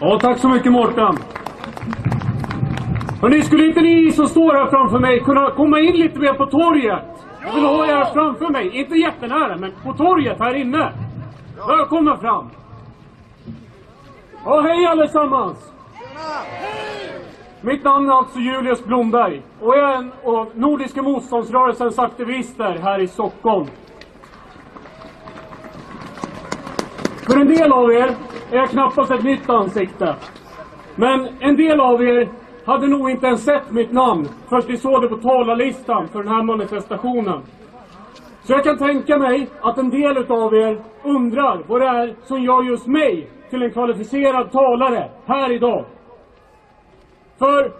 Ja, tack så mycket Mårten. Hörrni, skulle inte ni som står här framför mig kunna komma in lite mer på torget? Jag vill ha er framför mig. Inte jättenära, men på torget här inne. Välkomna fram. Ja, hej allesammans. Mitt namn är alltså Julius Blomberg och jag är en av Nordiska motståndsrörelsens aktivister här i Stockholm. För en del av er är jag knappast ett nytt ansikte. Men en del av er hade nog inte ens sett mitt namn först ni såg det på talarlistan för den här manifestationen. Så jag kan tänka mig att en del utav er undrar vad det är som gör just mig till en kvalificerad talare här idag. För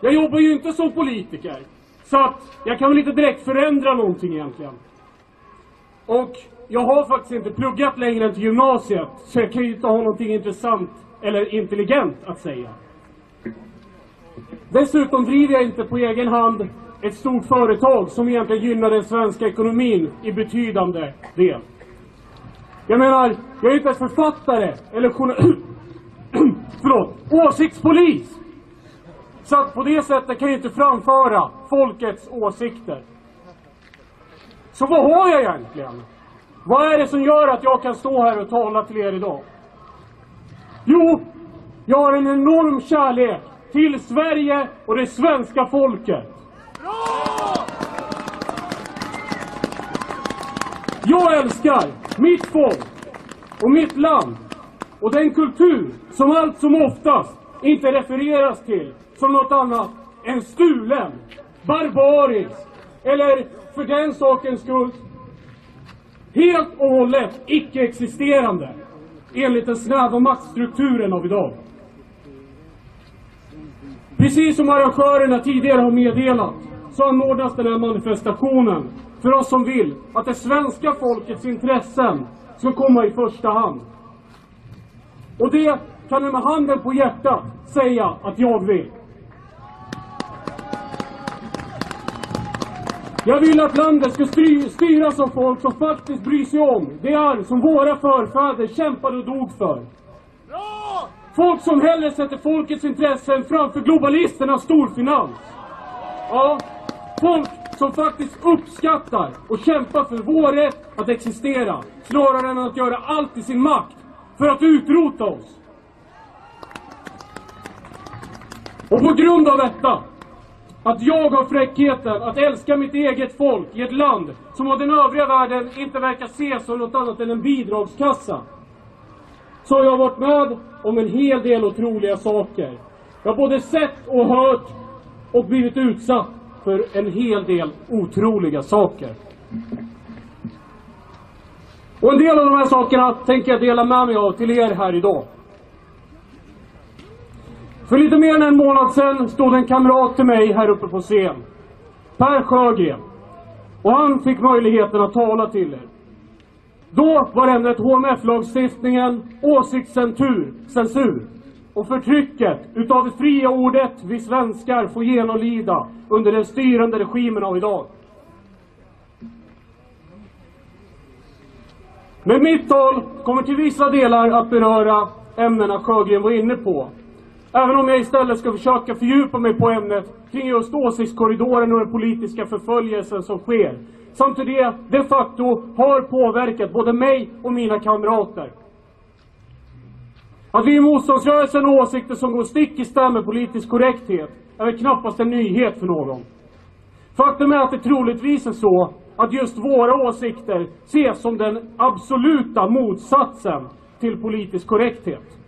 jag jobbar ju inte som politiker. Så att jag kan väl inte direkt förändra någonting egentligen. Och jag har faktiskt inte pluggat längre än till gymnasiet. Så jag kan ju inte ha någonting intressant eller intelligent att säga. Dessutom driver jag inte på egen hand ett stort företag som egentligen gynnar den svenska ekonomin i betydande del. Jag menar, jag är inte ens författare eller journalist. Förlåt, åsiktspolis! Så att på det sättet kan jag inte framföra folkets åsikter. Så vad har jag egentligen? Vad är det som gör att jag kan stå här och tala till er idag? Jo, jag har en enorm kärlek till Sverige och det svenska folket. Jag älskar mitt folk och mitt land och den kultur som allt som oftast inte refereras till som något annat än stulen, barbarisk eller för den sakens skull helt och hållet icke-existerande enligt den snäva maktstrukturen av idag. Precis som arrangörerna tidigare har meddelat så anordnas den här manifestationen för oss som vill att det svenska folkets intressen ska komma i första hand. Och det kan jag med handen på hjärtat säga att jag vill. Jag vill att landet ska styr, styras av folk som faktiskt bryr sig om det arv som våra förfäder kämpade och dog för. Folk som hellre sätter folkets intressen framför globalisternas storfinans. Ja, folk som faktiskt uppskattar och kämpar för vår rätt att existera snarare än att göra allt i sin makt för att utrota oss. Och på grund av detta, att jag har fräckheten att älska mitt eget folk i ett land som av den övriga världen inte verkar ses som något annat än en bidragskassa. Så har jag varit med om en hel del otroliga saker. Jag har både sett och hört och blivit utsatt för en hel del otroliga saker. Och en del av de här sakerna tänker jag dela med mig av till er här idag. För lite mer än en månad sedan stod en kamrat till mig här uppe på scen. Per Sjögren. Och han fick möjligheten att tala till er. Då var ämnet HMF-lagstiftningen, åsiktscensur, censur och förtrycket utav det fria ordet vi svenskar får genomlida under den styrande regimen av idag. Men mitt tal kommer till vissa delar att beröra ämnena Sjögren var inne på. Även om jag istället ska försöka fördjupa mig på ämnet kring just åsiktskorridoren och den politiska förföljelsen som sker. Samt hur det de facto har påverkat både mig och mina kamrater. Att vi i motståndsrörelsen har åsikter som går stick i stäv med politisk korrekthet är väl knappast en nyhet för någon. Faktum är att det troligtvis är så att just våra åsikter ses som den absoluta motsatsen till politisk korrekthet.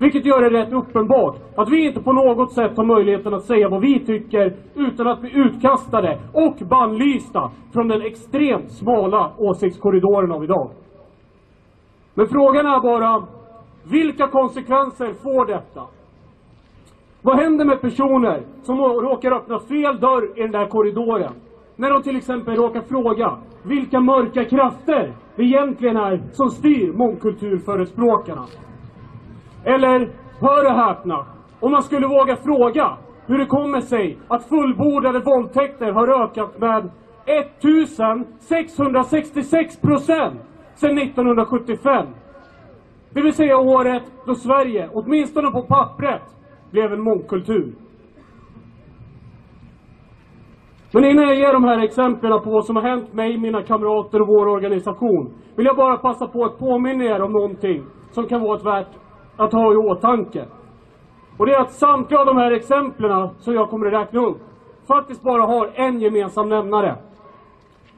Vilket gör det rätt uppenbart att vi inte på något sätt har möjligheten att säga vad vi tycker utan att bli utkastade och bannlysta från den extremt smala åsiktskorridoren av idag. Men frågan är bara, vilka konsekvenser får detta? Vad händer med personer som råkar öppna fel dörr i den där korridoren? När de till exempel råkar fråga vilka mörka krafter det egentligen är som styr mångkulturförespråkarna. Eller, hör och häpna, om man skulle våga fråga hur det kommer sig att fullbordade våldtäkter har ökat med 1666 procent sedan 1975. Det vill säga året då Sverige, åtminstone på pappret, blev en mångkultur. Men innan jag ger de här exemplen på vad som har hänt mig, mina kamrater och vår organisation vill jag bara passa på att påminna er om någonting som kan vara ett värt att ha i åtanke. Och det är att samtliga av de här exemplen som jag kommer att räkna upp faktiskt bara har en gemensam nämnare.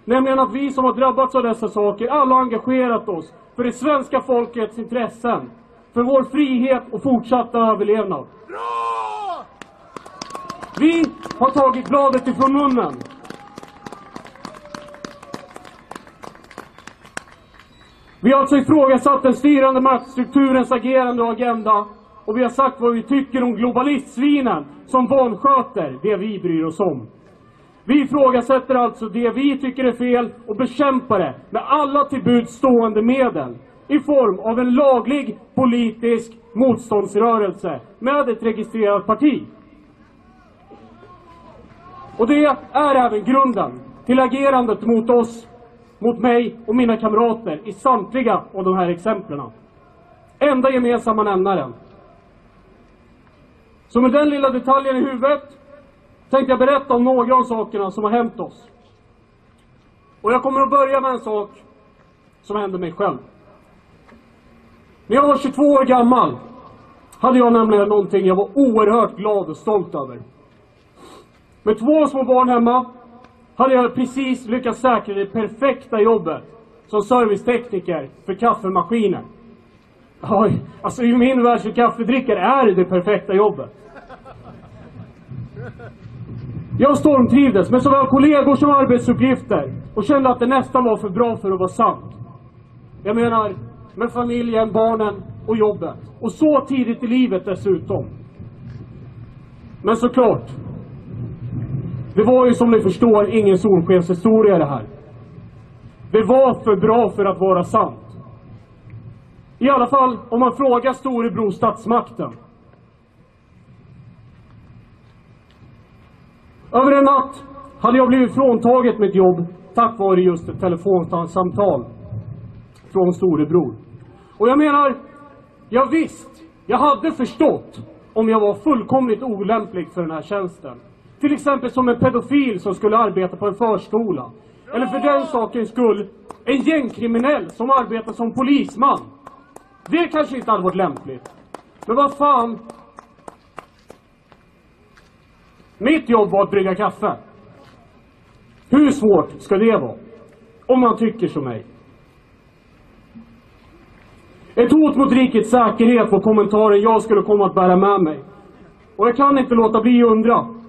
Nämligen att vi som har drabbats av dessa saker alla har engagerat oss för det svenska folkets intressen, för vår frihet och fortsatta överlevnad. Vi har tagit bladet ifrån munnen. Vi har alltså ifrågasatt den styrande maktstrukturens agerande och agenda och vi har sagt vad vi tycker om globalistsvinen som vansköter det vi bryr oss om. Vi ifrågasätter alltså det vi tycker är fel och bekämpar det med alla till buds stående medel i form av en laglig politisk motståndsrörelse med ett registrerat parti. Och det är även grunden till agerandet mot oss, mot mig och mina kamrater i samtliga av de här exemplen. Enda gemensamma nämnaren. Så med den lilla detaljen i huvudet tänkte jag berätta om några av sakerna som har hänt oss. Och jag kommer att börja med en sak som hände mig själv. När jag var 22 år gammal hade jag nämligen någonting jag var oerhört glad och stolt över. Med två små barn hemma hade jag precis lyckats säkra det perfekta jobbet som servicetekniker för kaffemaskiner. Oj, alltså i min värld som kaffedrickare är det det perfekta jobbet. Jag stormtrivdes med såväl kollegor som arbetsuppgifter och kände att det nästan var för bra för att vara sant. Jag menar, med familjen, barnen och jobbet. Och så tidigt i livet dessutom. Men såklart, det var ju som ni förstår ingen solskenshistoria det här. Det var för bra för att vara sant. I alla fall om man frågar storebror statsmakten. Över en natt hade jag blivit fråntaget mitt jobb tack vare just ett telefonsamtal från storebror. Och jag menar, jag visst, jag hade förstått om jag var fullkomligt olämplig för den här tjänsten. Till exempel som en pedofil som skulle arbeta på en förskola. Eller för den sakens skull, en gängkriminell som arbetar som polisman. Det kanske inte hade varit lämpligt. Men vad fan. Mitt jobb var att brygga kaffe. Hur svårt ska det vara? Om man tycker som mig. Ett hot mot rikets säkerhet var kommentaren jag skulle komma att bära med mig. Och jag kan inte låta bli att undra.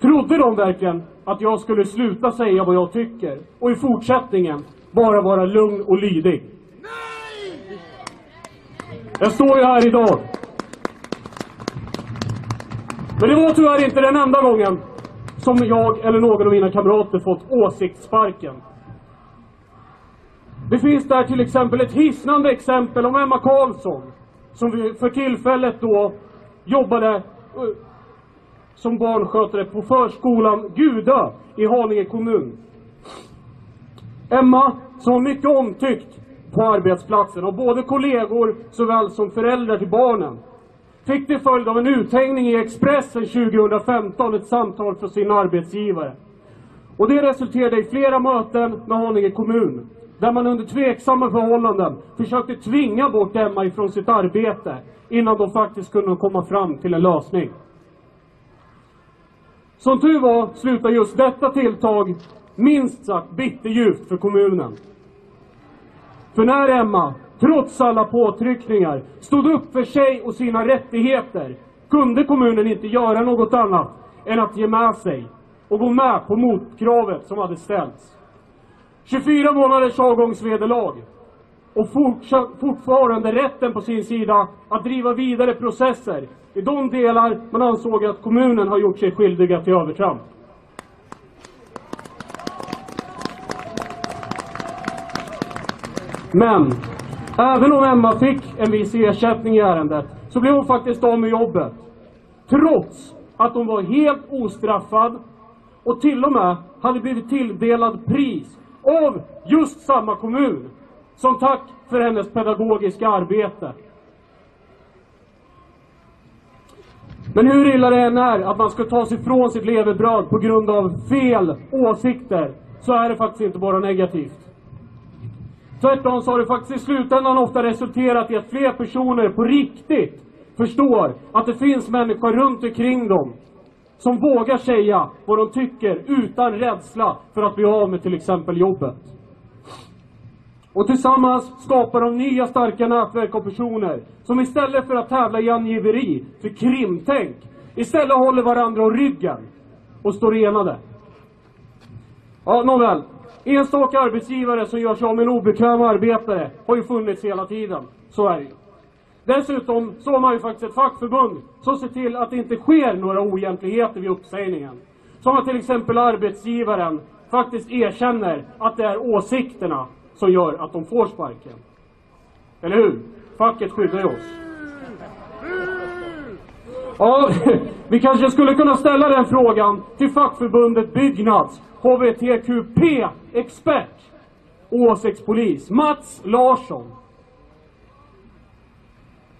Trodde de verkligen att jag skulle sluta säga vad jag tycker och i fortsättningen bara vara lugn och lydig? Nej! Jag står ju här idag. Men det var tyvärr inte den enda gången som jag eller någon av mina kamrater fått åsiktssparken. Det finns där till exempel ett hisnande exempel om Emma Karlsson som för tillfället då jobbade som barnskötare på förskolan Gudö i Haninge kommun. Emma, som var mycket omtyckt på arbetsplatsen av både kollegor såväl som föräldrar till barnen, fick till följd av en uthängning i Expressen 2015 ett samtal från sin arbetsgivare. Och det resulterade i flera möten med Haninge kommun, där man under tveksamma förhållanden försökte tvinga bort Emma ifrån sitt arbete innan de faktiskt kunde komma fram till en lösning. Som tur var slutar just detta tilltag minst sagt bitterljuvt för kommunen. För när Emma, trots alla påtryckningar, stod upp för sig och sina rättigheter kunde kommunen inte göra något annat än att ge med sig och gå med på motkravet som hade ställts. 24 månaders avgångsvederlag och fortfarande rätten på sin sida att driva vidare processer i de delar man ansåg att kommunen har gjort sig skyldiga till övertramp. Men även om Emma fick en viss ersättning i ärendet så blev hon faktiskt av med jobbet. Trots att hon var helt ostraffad och till och med hade blivit tilldelad pris av just samma kommun som tack för hennes pedagogiska arbete. Men hur illa det än är att man ska ta sig ifrån sitt levebröd på grund av fel åsikter, så är det faktiskt inte bara negativt. Tvärtom så har det faktiskt i slutändan ofta resulterat i att fler personer på riktigt förstår att det finns människor runt omkring dem som vågar säga vad de tycker utan rädsla för att bli av med till exempel jobbet. Och tillsammans skapar de nya starka nätverk av personer som istället för att tävla i angiveri för krimtänk istället håller varandra om ryggen och står enade. Ja, nåväl. Enstaka arbetsgivare som gör sig av med en obekväm arbetare har ju funnits hela tiden. Så är det ju. Dessutom så har man ju faktiskt ett fackförbund som ser till att det inte sker några oegentligheter vid uppsägningen. Som att till exempel arbetsgivaren faktiskt erkänner att det är åsikterna som gör att de får sparken. Eller hur? Facket skyddar ju oss. Ja, vi kanske skulle kunna ställa den frågan till fackförbundet Byggnads HBTQP-expert åsiktspolis Mats Larsson.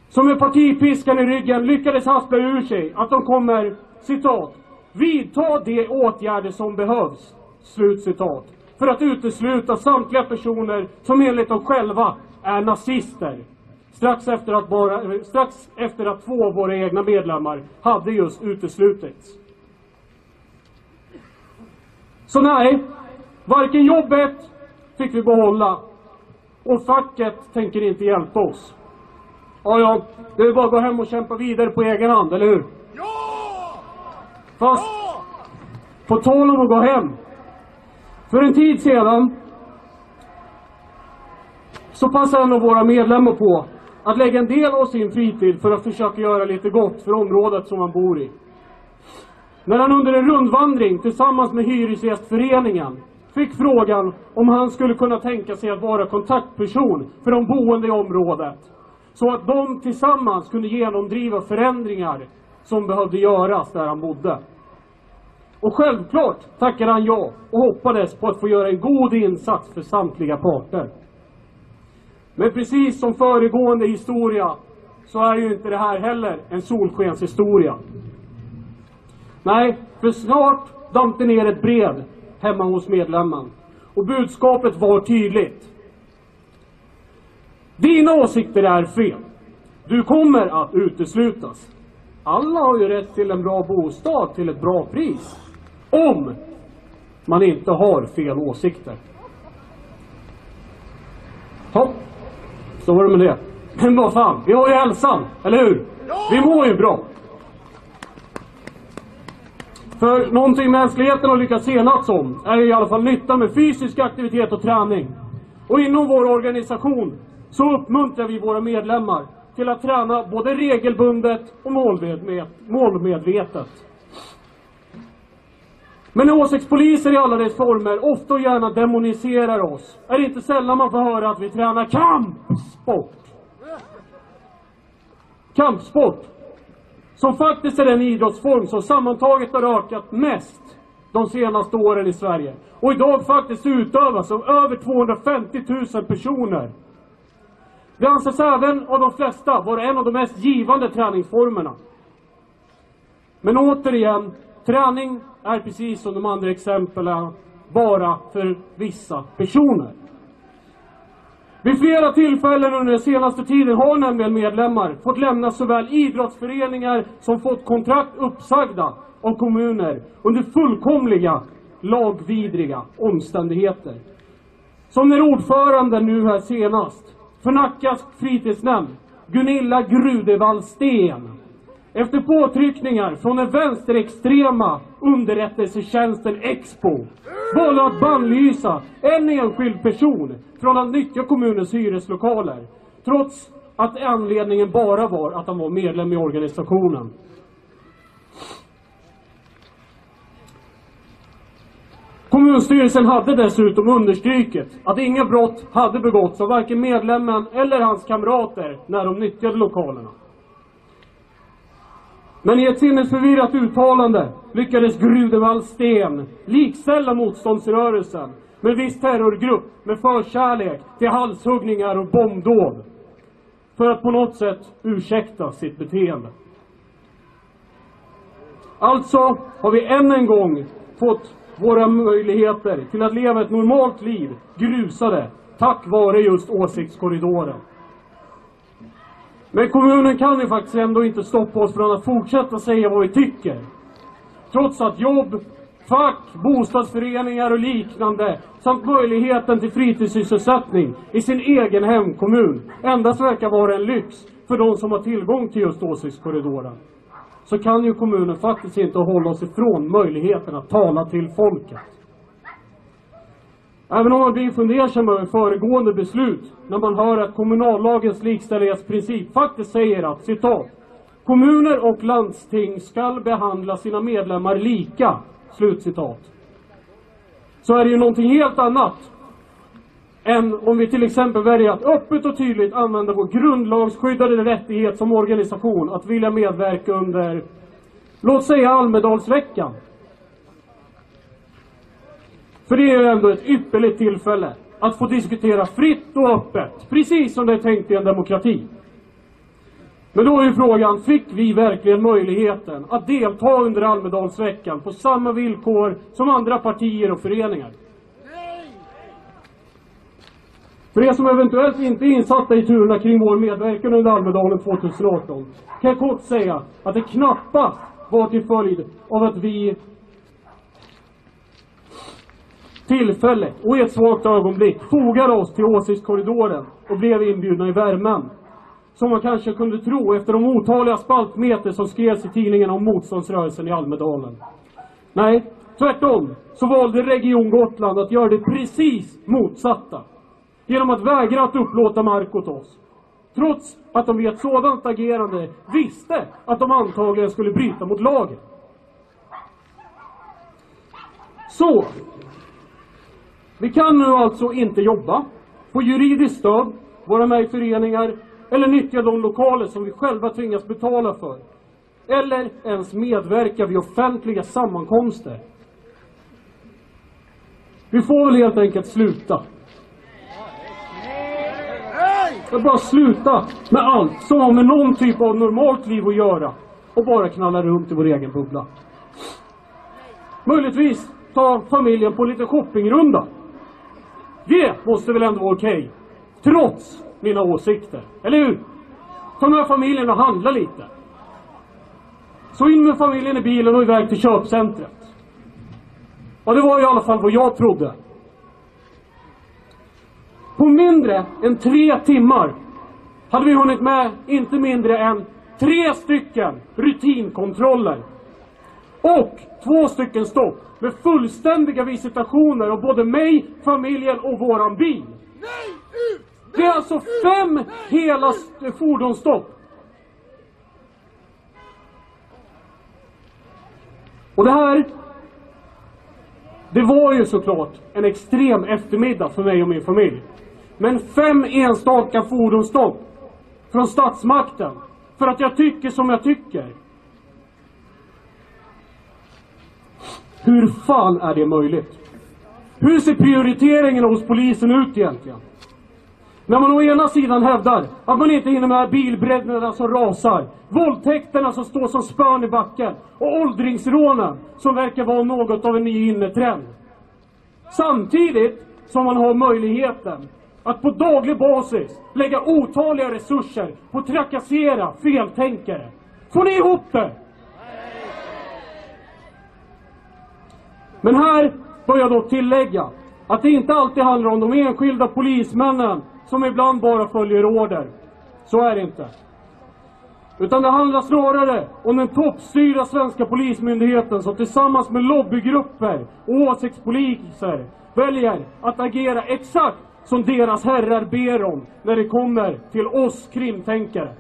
Som med partipiskan i ryggen lyckades haspla ur sig att de kommer, citat, vidta de åtgärder som behövs, slut citat, för att utesluta samtliga personer som enligt dem själva är nazister. Strax efter att, bara, strax efter att två av våra egna medlemmar hade just uteslutits. Så nej, varken jobbet fick vi behålla och facket tänker inte hjälpa oss. Ja, ja, det är bara att gå hem och kämpa vidare på egen hand, eller hur? Ja! Fast, på tal om att gå hem. För en tid sedan så passade en av våra medlemmar på att lägga en del av sin fritid för att försöka göra lite gott för området som han bor i. När han under en rundvandring tillsammans med Hyresgästföreningen fick frågan om han skulle kunna tänka sig att vara kontaktperson för de boende i området. Så att de tillsammans kunde genomdriva förändringar som behövde göras där han bodde. Och självklart tackade han ja och hoppades på att få göra en god insats för samtliga parter. Men precis som föregående historia så är ju inte det här heller en solskenshistoria. Nej, för snart damp det ner ett brev hemma hos medlemmen. Och budskapet var tydligt. Dina åsikter är fel. Du kommer att uteslutas. Alla har ju rätt till en bra bostad till ett bra pris. Om man inte har fel åsikter. Ja, så var det med det. Men vad fan, vi har ju hälsan, eller hur? Vi mår ju bra. För någonting mänskligheten har lyckats enats om är i alla fall nytta med fysisk aktivitet och träning. Och inom vår organisation så uppmuntrar vi våra medlemmar till att träna både regelbundet och målmedvet- målmedvetet. Men när åsiktspoliser i alla dess former ofta och gärna demoniserar oss är det inte sällan man får höra att vi tränar kampsport. Kampsport som faktiskt är den idrottsform som sammantaget har ökat mest de senaste åren i Sverige. Och idag faktiskt utövas av över 250 000 personer. Det anses även av de flesta vara en av de mest givande träningsformerna. Men återigen, träning är precis som de andra exemplen bara för vissa personer. Vid flera tillfällen under den senaste tiden har nämligen medlemmar fått lämna såväl idrottsföreningar som fått kontrakt uppsagda av kommuner under fullkomliga lagvidriga omständigheter. Som när ordföranden nu här senast för Nackas fritidsnämnd, Gunilla Grudevall Sten, efter påtryckningar från den vänsterextrema underrättelsetjänsten Expo valde att bannlysa en enskild person från att nyttja kommunens hyreslokaler. Trots att anledningen bara var att han var medlem i organisationen. Kommunstyrelsen hade dessutom understrukit att inga brott hade begåtts av varken medlemmen eller hans kamrater när de nyttjade lokalerna. Men i ett sinnesförvirrat uttalande lyckades Grudevall Sten likställa motståndsrörelsen med viss terrorgrupp med förkärlek till halshuggningar och bombdåd. För att på något sätt ursäkta sitt beteende. Alltså har vi än en gång fått våra möjligheter till att leva ett normalt liv grusade tack vare just åsiktskorridoren. Men kommunen kan ju faktiskt ändå inte stoppa oss från att fortsätta säga vad vi tycker. Trots att jobb, fack, bostadsföreningar och liknande samt möjligheten till fritidssysselsättning i sin egen hemkommun endast verkar vara en lyx för de som har tillgång till just åsiktskorridoren. Så kan ju kommunen faktiskt inte hålla oss ifrån möjligheten att tala till folket. Även om man blir fundersam över föregående beslut när man hör att kommunallagens likställighetsprincip faktiskt säger att citat Kommuner och landsting skall behandla sina medlemmar lika. Slutcitat. Så är det ju någonting helt annat än om vi till exempel väljer att öppet och tydligt använda vår grundlagsskyddade rättighet som organisation att vilja medverka under, låt säga Almedalsveckan. För det är ju ändå ett ypperligt tillfälle att få diskutera fritt och öppet, precis som det är tänkt i en demokrati. Men då är ju frågan, fick vi verkligen möjligheten att delta under Almedalsveckan på samma villkor som andra partier och föreningar? För er som eventuellt inte är insatta i turerna kring vår medverkan under Almedalen 2018 kan jag kort säga att det knappast var till följd av att vi tillfället och i ett svagt ögonblick fogade oss till åsiktskorridoren och blev inbjudna i värmen. Som man kanske kunde tro efter de otaliga spaltmeter som skrevs i tidningen om motståndsrörelsen i Almedalen. Nej, tvärtom så valde Region Gotland att göra det precis motsatta. Genom att vägra att upplåta mark åt oss. Trots att de vid ett sådant agerande visste att de antagligen skulle bryta mot lagen. Så, vi kan nu alltså inte jobba, få juridiskt stöd, vara med i föreningar eller nyttja de lokaler som vi själva tvingas betala för. Eller ens medverka vid offentliga sammankomster. Vi får väl helt enkelt sluta. Jag bara sluta med allt som har med någon typ av normalt liv att göra och bara knalla runt i vår egen bubbla. Möjligtvis ta familjen på lite shoppingrunda. Det måste väl ändå vara okej? Trots mina åsikter, eller hur? Ta med familjen och handla lite. Så in med familjen i bilen och iväg till köpcentret. Och det var i alla fall vad jag trodde. På mindre än tre timmar hade vi hunnit med inte mindre än tre stycken rutinkontroller. Och två stycken stopp med fullständiga visitationer av både mig, familjen och våran bil. Det är alltså fem hela st- fordonsstopp. Och det här, det var ju såklart en extrem eftermiddag för mig och min familj. Men fem enstaka fordonsstopp från statsmakten för att jag tycker som jag tycker. Hur fan är det möjligt? Hur ser prioriteringen hos polisen ut egentligen? När man å ena sidan hävdar att man inte hinner med bilbränderna som rasar, våldtäkterna som står som spön i backen och åldringsrånen som verkar vara något av en ny innetrend. Samtidigt som man har möjligheten att på daglig basis lägga otaliga resurser på att trakassera feltänkare. Får ni ihop det? Men här bör jag då tillägga att det inte alltid handlar om de enskilda polismännen som ibland bara följer order. Så är det inte. Utan det handlar snarare om den toppstyrda svenska polismyndigheten som tillsammans med lobbygrupper och åsiktspoliser väljer att agera exakt som deras herrar ber om när det kommer till oss krimtänkare.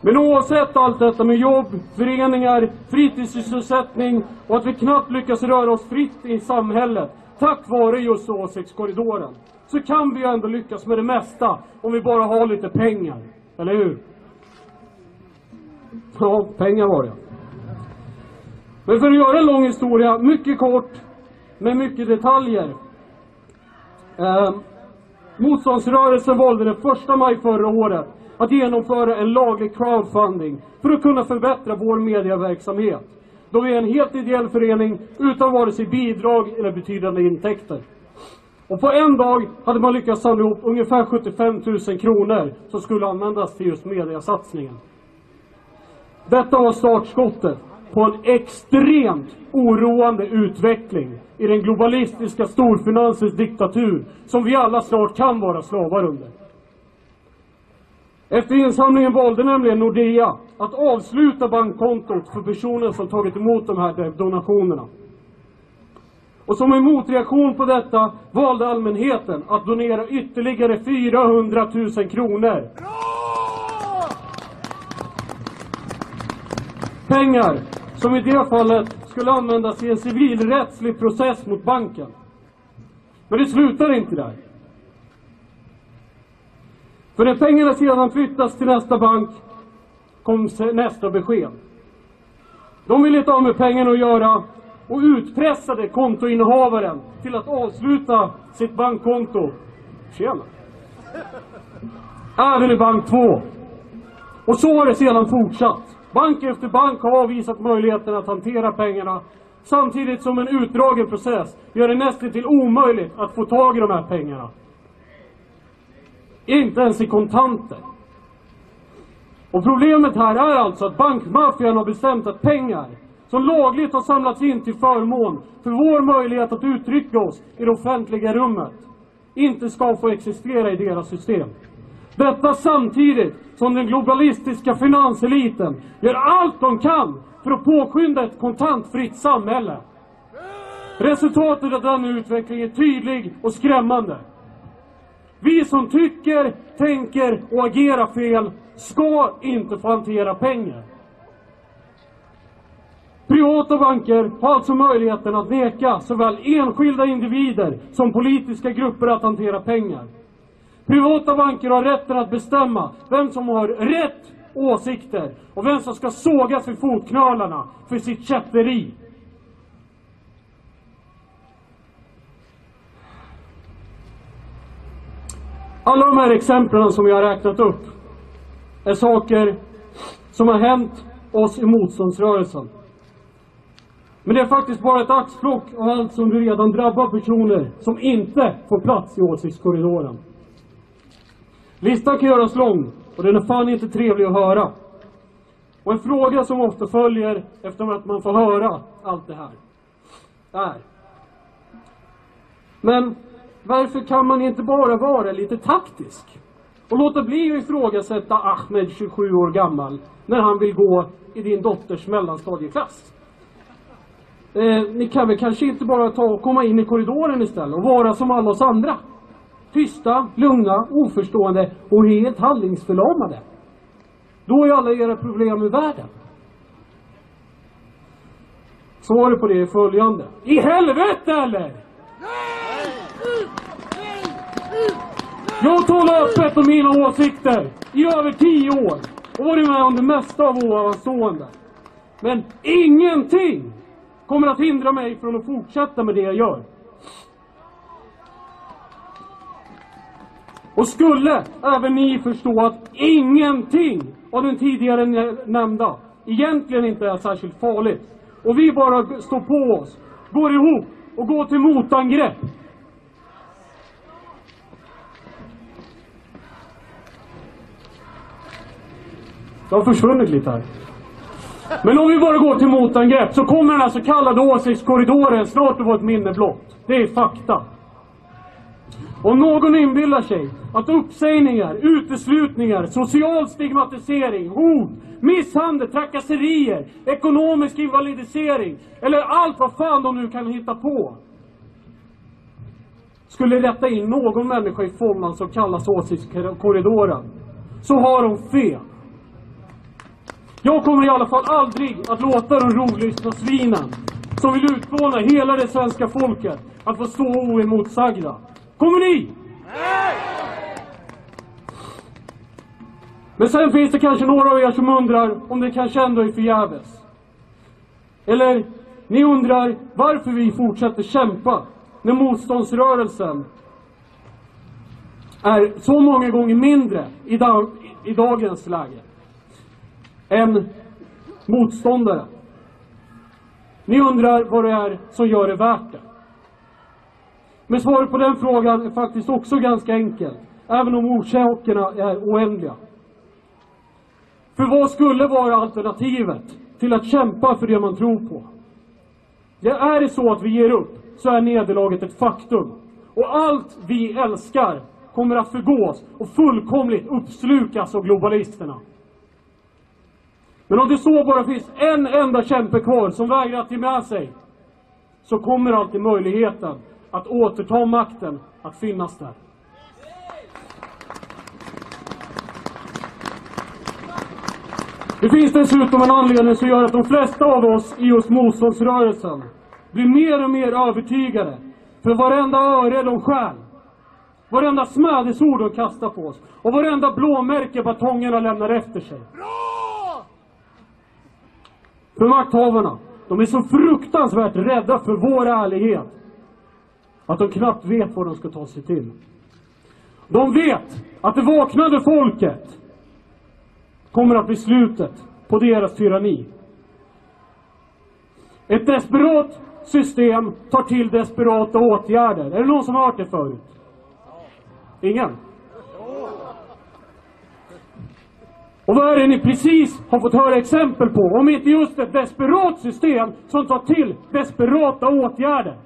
Men oavsett allt detta med jobb, föreningar, fritidssysselsättning och att vi knappt lyckas röra oss fritt i samhället tack vare just åsiktskorridoren så kan vi ju ändå lyckas med det mesta om vi bara har lite pengar. Eller hur? Ja, pengar var det. Men för att göra en lång historia mycket kort med mycket detaljer. Eh, motståndsrörelsen valde den första maj förra året att genomföra en laglig crowdfunding för att kunna förbättra vår mediaverksamhet. Då vi är en helt ideell förening utan vare sig bidrag eller betydande intäkter. Och på en dag hade man lyckats samla ihop ungefär 75 000 kronor som skulle användas till just mediasatsningen. Detta var startskottet på en extremt oroande utveckling i den globalistiska storfinansens diktatur som vi alla snart kan vara slavar under. Efter insamlingen valde nämligen Nordea att avsluta bankkontot för personer som tagit emot de här donationerna. Och som en motreaktion på detta valde allmänheten att donera ytterligare 400 000 kronor. Pengar som i det fallet skulle användas i en civilrättslig process mot banken. Men det slutar inte där. För när pengarna sedan flyttas till nästa bank kom nästa besked. De ville inte ha med pengarna att göra och utpressade kontoinnehavaren till att avsluta sitt bankkonto. Tjena! Även i bank 2. Och så har det sedan fortsatt. Bank efter bank har avvisat möjligheten att hantera pengarna samtidigt som en utdragen process gör det nästan till omöjligt att få tag i de här pengarna. Inte ens i kontanter. Och problemet här är alltså att bankmaffian har bestämt att pengar som lagligt har samlats in till förmån för vår möjlighet att uttrycka oss i det offentliga rummet inte ska få existera i deras system. Detta samtidigt som den globalistiska finanseliten gör allt de kan för att påskynda ett kontantfritt samhälle. Resultatet av denna utveckling är tydlig och skrämmande. Vi som tycker, tänker och agerar fel ska inte få hantera pengar. Privata banker har alltså möjligheten att neka såväl enskilda individer som politiska grupper att hantera pengar. Privata banker har rätten att bestämma vem som har rätt åsikter och vem som ska sågas vid fotknölarna för sitt kätteri. Alla de här exemplen som jag har räknat upp är saker som har hänt oss i motståndsrörelsen. Men det är faktiskt bara ett axplock av allt som redan drabbar personer som inte får plats i åsiktskorridoren. Listan kan göras lång och den är fan inte trevlig att höra. Och en fråga som ofta följer efter att man får höra allt det här är Men varför kan man inte bara vara lite taktisk? Och låta bli att ifrågasätta Ahmed, 27 år gammal, när han vill gå i din dotters mellanstadieklass. Eh, ni kan väl kanske inte bara ta och komma in i korridoren istället och vara som alla oss andra? Tysta, lugna, oförstående och helt handlingsförlamade. Då är alla era problem i världen. Svaret på det är följande. I helvete eller? Jag talar öppet om mina åsikter i över tio år och varit med om det mesta av ovanstående. Men ingenting kommer att hindra mig från att fortsätta med det jag gör. Och skulle även ni förstå att ingenting av den tidigare nämnda egentligen inte är särskilt farligt och vi bara står på oss, går ihop och går till motangrepp Det har försvunnit lite här. Men om vi bara går till motangrepp så kommer den här så kallade åsiktskorridoren snart att vara ett minne blott. Det är fakta. Om någon inbillar sig att uppsägningar, uteslutningar, social stigmatisering, hot, misshandel, trakasserier, ekonomisk invalidisering eller allt vad fan de nu kan hitta på skulle rätta in någon människa i fållan som kallas åsiktskorridoren så har de fel. Jag kommer i alla fall aldrig att låta de rovlystna svinen som vill utplåna hela det svenska folket att få stå oemotsagda. Kommer ni? Nej! Men sen finns det kanske några av er som undrar om det kanske ändå är förgäves. Eller Ni undrar varför vi fortsätter kämpa när motståndsrörelsen är så många gånger mindre i, dag, i dagens läge en motståndare. Ni undrar vad det är som gör det värt det. Men svaret på den frågan är faktiskt också ganska enkel, även om orsakerna är oändliga. För vad skulle vara alternativet till att kämpa för det man tror på? Ja, är det så att vi ger upp, så är nederlaget ett faktum. Och allt vi älskar kommer att förgås och fullkomligt uppslukas av globalisterna. Men om det så bara finns en enda kämpe kvar som vägrar att ge med sig, så kommer alltid möjligheten att återta makten att finnas där. Det finns dessutom en anledning som gör att de flesta av oss i just motståndsrörelsen blir mer och mer övertygade för varenda öre de stjäl, varenda smädesord de kastar på oss och varenda blåmärke batongerna lämnar efter sig. För makthavarna, de är så fruktansvärt rädda för vår ärlighet att de knappt vet vad de ska ta sig till. De vet att det vaknade folket kommer att bli slutet på deras tyranni. Ett desperat system tar till desperata åtgärder. Är det någon som har hört det förut? Ingen? Och vad är det ni precis har fått höra exempel på? Om inte just ett desperat system som tar till desperata åtgärder.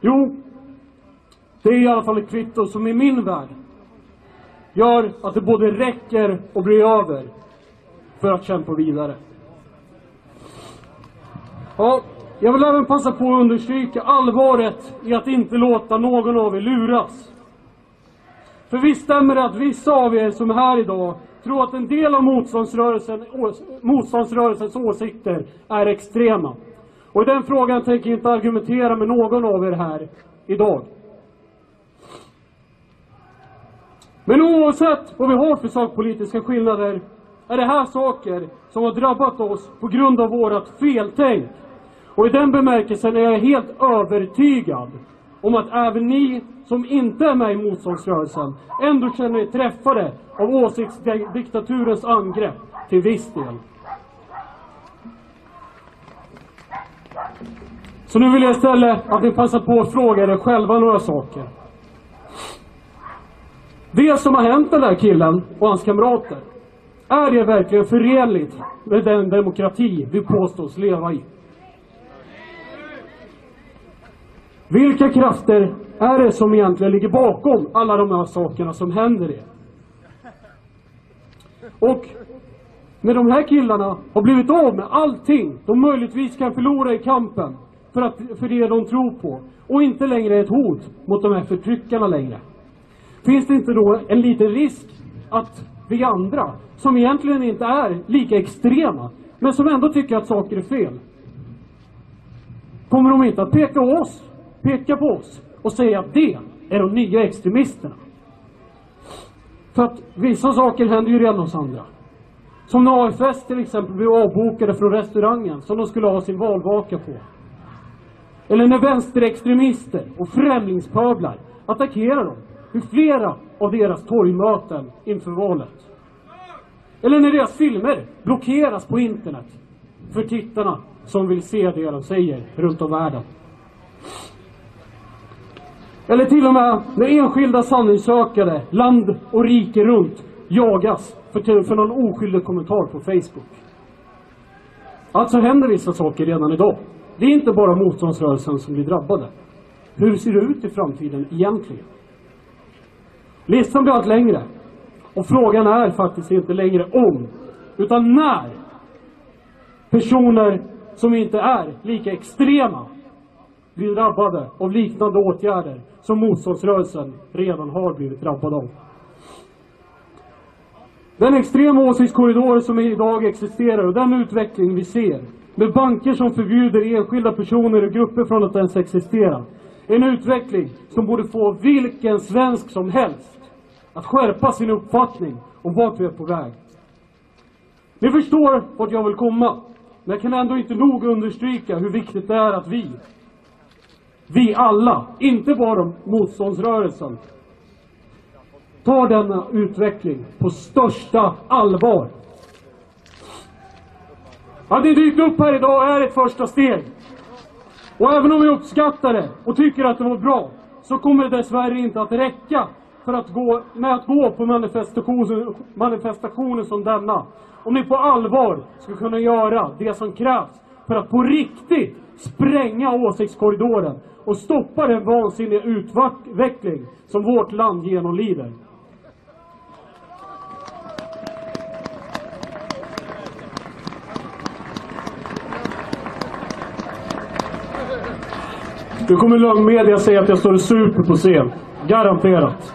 Jo, det är i alla fall ett kvitto som i min värld gör att det både räcker och blir över för att kämpa vidare. Ja, jag vill även passa på att understryka allvaret i att inte låta någon av er luras. För visst stämmer det att vissa av er som är här idag tror att en del av motståndsrörelsen, motståndsrörelsens åsikter är extrema. Och i den frågan tänker jag inte argumentera med någon av er här idag. Men oavsett vad vi har för sakpolitiska skillnader är det här saker som har drabbat oss på grund av vårt feltänk. Och i den bemärkelsen är jag helt övertygad om att även ni som inte är med i motståndsrörelsen ändå känner er träffade av åsiktsdiktaturens angrepp till viss del. Så nu vill jag istället att ni passar på att fråga er själva några saker. Det som har hänt den där killen och hans kamrater, är det verkligen förenligt med den demokrati vi påstås leva i? Vilka krafter är det som egentligen ligger bakom alla de här sakerna som händer er? Och när de här killarna har blivit av med allting de möjligtvis kan förlora i kampen för, att, för det de tror på och inte längre är ett hot mot de här förtryckarna längre. Finns det inte då en liten risk att vi andra, som egentligen inte är lika extrema, men som ändå tycker att saker är fel, kommer de inte att peka oss, peka på oss och säga att det är de nya extremisterna? För att vissa saker händer ju redan hos andra. Som när AFS till exempel blev avbokade från restaurangen som de skulle ha sin valvaka på. Eller när vänsterextremister och främlingspöblar attackerar dem vid flera av deras torgmöten inför valet. Eller när deras filmer blockeras på internet för tittarna som vill se det de säger runt om världen. Eller till och med när enskilda sanningssökare land och rike runt jagas för, för någon oskyldig kommentar på Facebook. Alltså händer vissa saker redan idag. Det är inte bara motståndsrörelsen som blir drabbade. Hur ser det ut i framtiden egentligen? Listan blir allt längre. Och frågan är faktiskt inte längre om, utan när personer som inte är lika extrema blir drabbade av liknande åtgärder som motståndsrörelsen redan har blivit drabbad av. Den extrema åsiktskorridor som idag existerar och den utveckling vi ser med banker som förbjuder enskilda personer och grupper från att ens existera. En utveckling som borde få vilken svensk som helst att skärpa sin uppfattning om vart vi är på väg. Ni förstår vart jag vill komma. Men jag kan ändå inte nog understryka hur viktigt det är att vi, vi alla, inte bara motståndsrörelsen, tar denna utveckling på största allvar. Att ni dykt upp här idag är ett första steg. Och även om vi uppskattar det och tycker att det var bra, så kommer det dessvärre inte att räcka för att gå, med att gå på manifestationer, manifestationer som denna. Om ni på allvar ska kunna göra det som krävs för att på riktigt spränga åsiktskorridoren och stoppa den vansinniga utveckling som vårt land genomlider. Nu kommer lögnmedia säga att jag står och super på scen. Garanterat.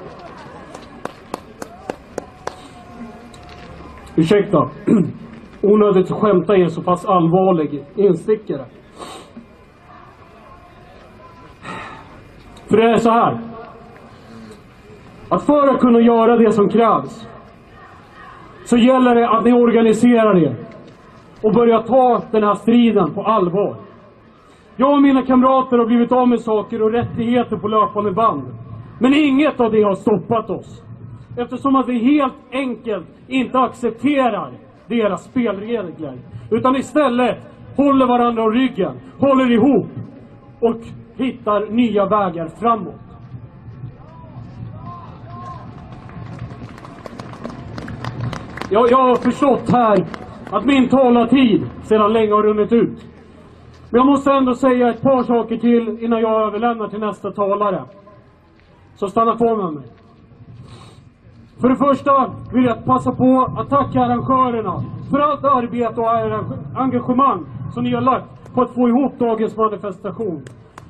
Ursäkta. Onödigt att skämta i en så pass allvarlig instickare. För det är så här. Att för att kunna göra det som krävs så gäller det att ni organiserar er och börjar ta den här striden på allvar. Jag och mina kamrater har blivit av med saker och rättigheter på löpande band. Men inget av det har stoppat oss. Eftersom att vi helt enkelt inte accepterar deras spelregler. Utan istället håller varandra om ryggen, håller ihop och hittar nya vägar framåt. Jag, jag har förstått här att min talartid sedan länge har runnit ut. Men jag måste ändå säga ett par saker till innan jag överlämnar till nästa talare. Så stanna kvar med mig. För det första vill jag passa på att tacka arrangörerna för allt arbete och engagemang som ni har lagt på att få ihop dagens manifestation.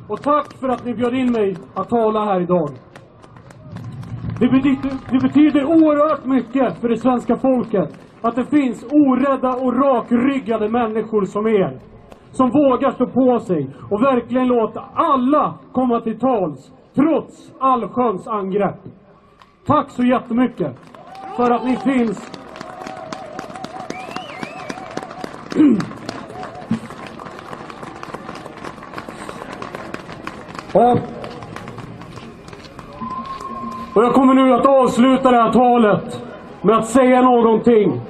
Och tack för att ni bjöd in mig att tala här idag. Det betyder, det betyder oerhört mycket för det svenska folket att det finns orädda och rakryggade människor som er. Som vågar stå på sig och verkligen låta alla komma till tals trots allsköns angrepp. Tack så jättemycket för att ni finns. Ja. Och jag kommer nu att avsluta det här talet med att säga någonting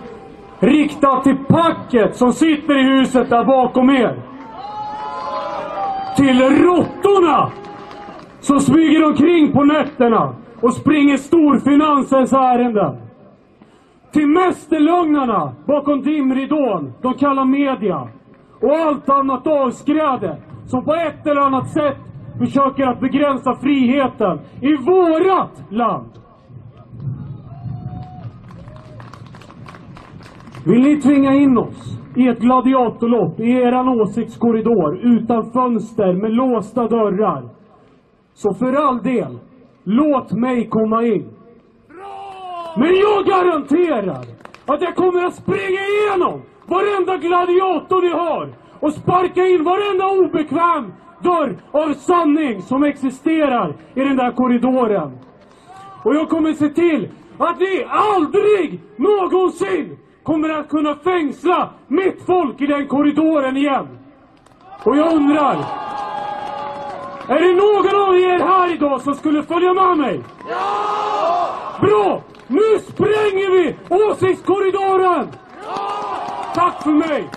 riktat till packet som sitter i huset där bakom er. Till råttorna som smyger omkring på nätterna och springer storfinansens ärenden. Till mästerlögnarna bakom dimridån de kallar media. Och allt annat avskräde som på ett eller annat sätt försöker att begränsa friheten i vårat land. Vill ni tvinga in oss i ett gladiatorlopp i eran åsiktskorridor utan fönster med låsta dörrar? Så för all del, låt mig komma in. Men jag garanterar att jag kommer att springa igenom varenda gladiator ni har och sparka in varenda obekväm dörr av sanning som existerar i den där korridoren. Och jag kommer se till att ni aldrig någonsin kommer att kunna fängsla mitt folk i den korridoren igen. Och jag undrar, är det någon av er här idag som skulle följa med mig? Ja! Bra! Nu spränger vi åsiktskorridoren! Ja! Tack för mig!